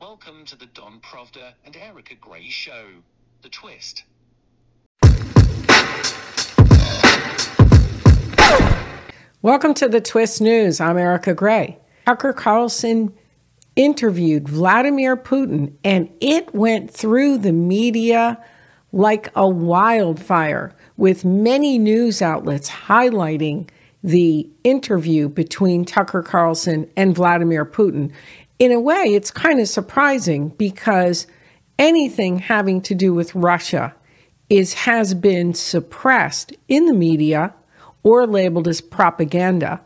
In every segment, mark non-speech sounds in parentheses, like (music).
Welcome to the Don Provda and Erica Gray Show. The Twist. Welcome to the Twist News. I'm Erica Gray. Tucker Carlson interviewed Vladimir Putin, and it went through the media like a wildfire, with many news outlets highlighting the interview between Tucker Carlson and Vladimir Putin. In a way, it's kind of surprising because anything having to do with Russia is has been suppressed in the media or labeled as propaganda.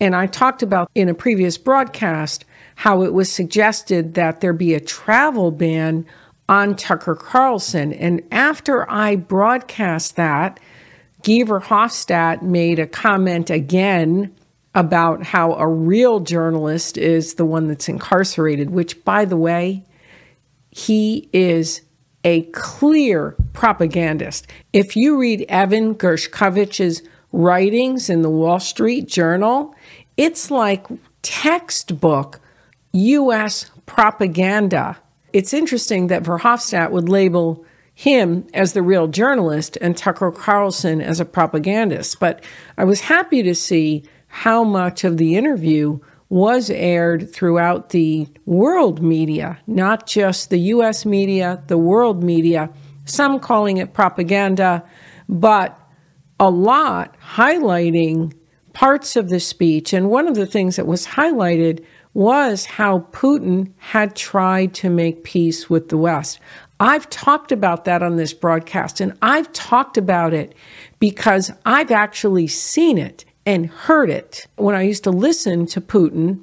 And I talked about in a previous broadcast how it was suggested that there be a travel ban on Tucker Carlson. And after I broadcast that, Guy Verhofstadt made a comment again about how a real journalist is the one that's incarcerated, which, by the way, he is a clear propagandist. If you read Evan Gershkovich's writings in the Wall Street Journal, it's like textbook U.S. propaganda. It's interesting that Verhofstadt would label him as the real journalist and Tucker Carlson as a propagandist. But I was happy to see how much of the interview was aired throughout the world media, not just the US media, the world media, some calling it propaganda, but a lot highlighting parts of the speech. And one of the things that was highlighted was how Putin had tried to make peace with the West. I've talked about that on this broadcast, and I've talked about it because I've actually seen it and heard it. When I used to listen to Putin,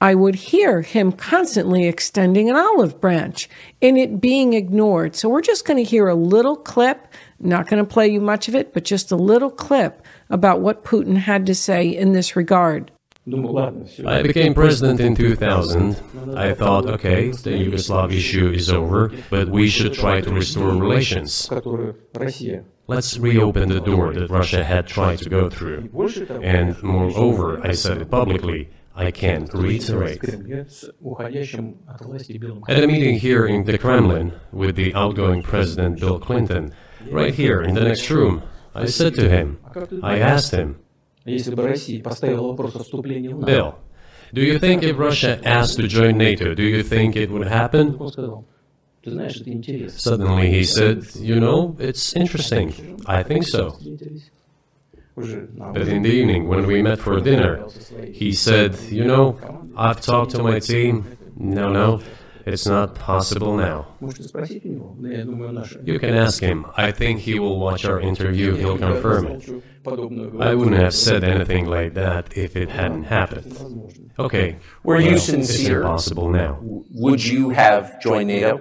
I would hear him constantly extending an olive branch and it being ignored. So we're just going to hear a little clip, not going to play you much of it, but just a little clip about what Putin had to say in this regard. I became president in 2000. I thought, okay, the Yugoslav issue is over, but we should try to restore relations. Let's reopen the door that Russia had tried to go through. And moreover, I said it publicly, I can reiterate. At a meeting here in the Kremlin with the outgoing President Bill Clinton, right here in the next room, I said to him, I asked him, Bill, do you think if Russia asked to join NATO, do you think it would happen? Suddenly he said, You know, it's interesting. I think so. But in the evening, when we met for dinner, he said, You know, I've talked to my team. No, no, it's not possible now. You can ask him. I think he will watch our interview, he'll confirm it. I wouldn't have said anything like that if it hadn't happened. Okay. Were well, you sincere? It's impossible now. Would you have joined NATO?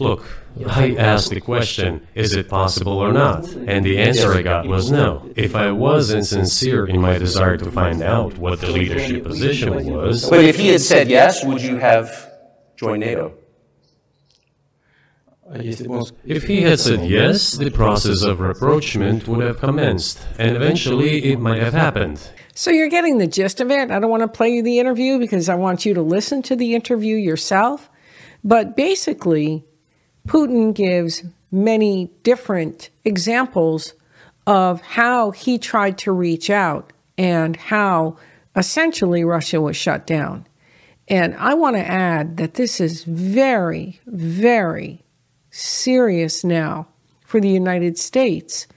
Look, I asked the question, is it possible or not? And the answer I got was no. If I wasn't sincere in my desire to find out what the leadership position was. But if he had said yes, would you have joined NATO? If he had said yes, the process of rapprochement would have commenced, and eventually it might have happened. So you're getting the gist of it. I don't want to play you the interview because I want you to listen to the interview yourself. But basically, Putin gives many different examples of how he tried to reach out and how essentially Russia was shut down. And I want to add that this is very, very serious now for the United States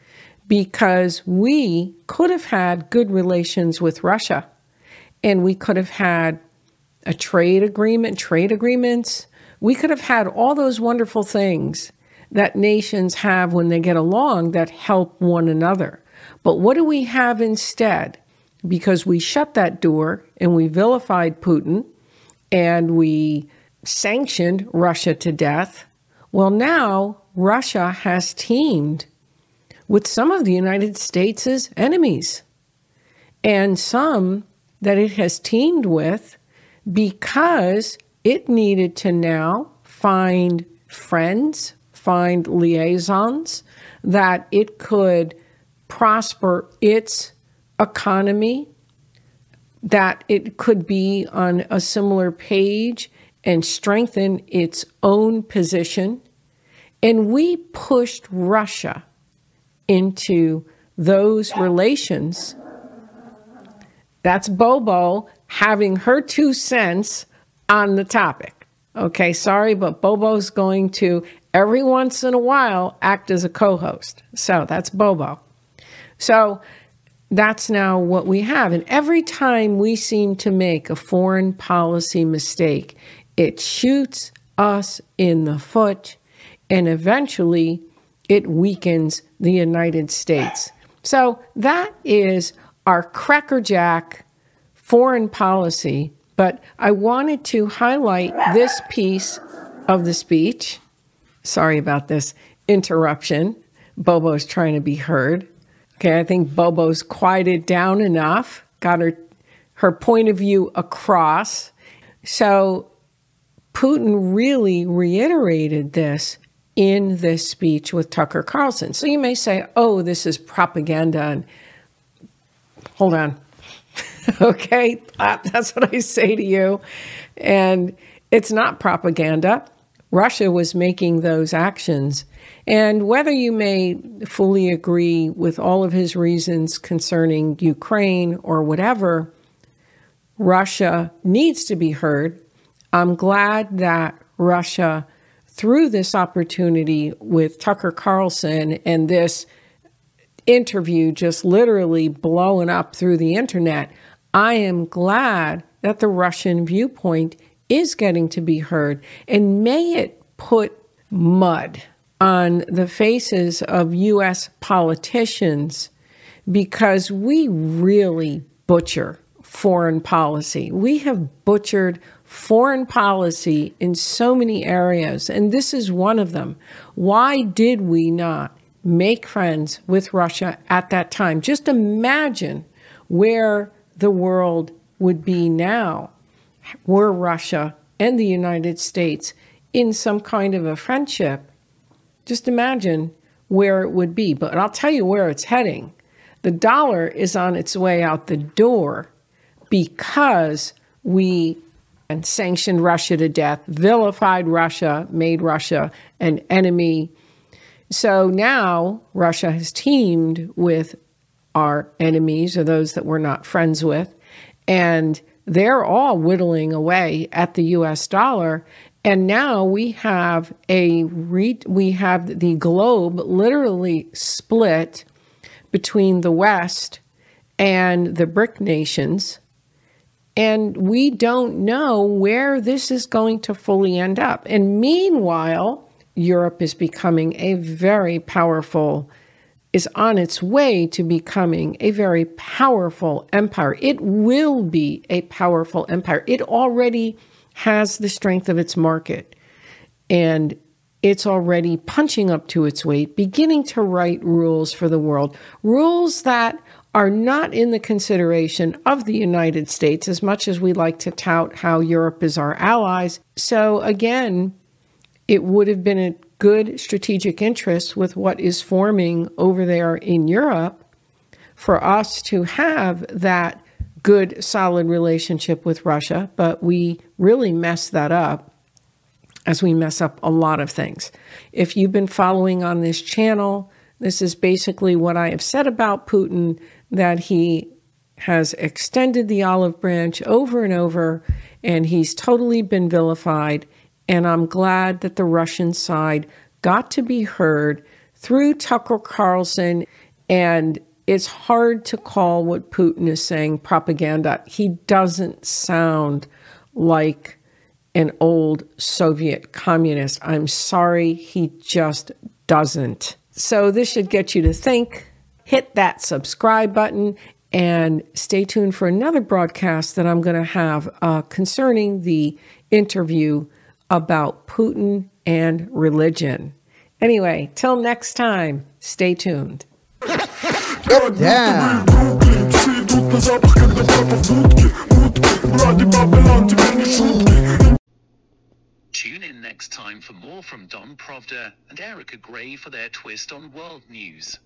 because we could have had good relations with Russia and we could have had a trade agreement, trade agreements, we could have had all those wonderful things that nations have when they get along that help one another. But what do we have instead? Because we shut that door and we vilified Putin and we sanctioned Russia to death. Well, now Russia has teamed with some of the United States' enemies and some that it has teamed with because it needed to now find friends, find liaisons that it could prosper its economy, that it could be on a similar page and strengthen its own position. And we pushed Russia into those relations. That's Bobo having her two cents on the topic. Okay, sorry, but Bobo's going to every once in a while act as a co host. So that's Bobo. So that's now what we have. And every time we seem to make a foreign policy mistake, it shoots us in the foot and eventually it weakens the United States. So that is our crackerjack foreign policy. But I wanted to highlight this piece of the speech. Sorry about this interruption. Bobo's trying to be heard. Okay, I think Bobo's quieted down enough, got her her point of view across. So Putin really reiterated this in this speech with Tucker Carlson. So you may say, "Oh, this is propaganda." And hold on. (laughs) (laughs) okay, uh, that's what I say to you. And it's not propaganda. Russia was making those actions and whether you may fully agree with all of his reasons concerning Ukraine or whatever, Russia needs to be heard. I'm glad that Russia, through this opportunity with Tucker Carlson and this interview just literally blowing up through the internet, I am glad that the Russian viewpoint is getting to be heard. And may it put mud on the faces of U.S. politicians because we really butcher foreign policy. We have butchered foreign policy in so many areas, and this is one of them. Why did we not make friends with Russia at that time? Just imagine where the world would be now were Russia and the United States in some kind of a friendship just imagine where it would be. But I'll tell you where it's heading. The dollar is on its way out the door because we and sanctioned Russia to death, vilified Russia, made Russia an enemy. So now Russia has teamed with our enemies or those that we're not friends with, and they're all whittling away at the US dollar. And now we have a re- we have the globe literally split between the West and the BRIC nations. And we don't know where this is going to fully end up. And meanwhile, Europe is becoming a very powerful, is on its way to becoming a very powerful empire. It will be a powerful empire. It already has the strength of its market and it's already punching up to its weight, beginning to write rules for the world, rules that are not in the consideration of the United States as much as we like to tout how Europe is our allies. So, again, it would have been a good strategic interests with what is forming over there in Europe for us to have that good, solid relationship with Russia, but we really mess that up as we mess up a lot of things. If you've been following on this channel, this is basically what I have said about Putin that he has extended the olive branch over and over, and he's totally been vilified. And I'm glad that the Russian side got to be heard through Tucker Carlson and it's hard to call what Putin is saying propaganda. He doesn't sound like an old Soviet communist. I'm sorry, he just doesn't. So, this should get you to think. Hit that subscribe button and stay tuned for another broadcast that I'm going to have uh, concerning the interview about Putin and religion. Anyway, till next time, stay tuned. Damn. Tune in next time for more from Don Provda and Erica Gray for their twist on world news.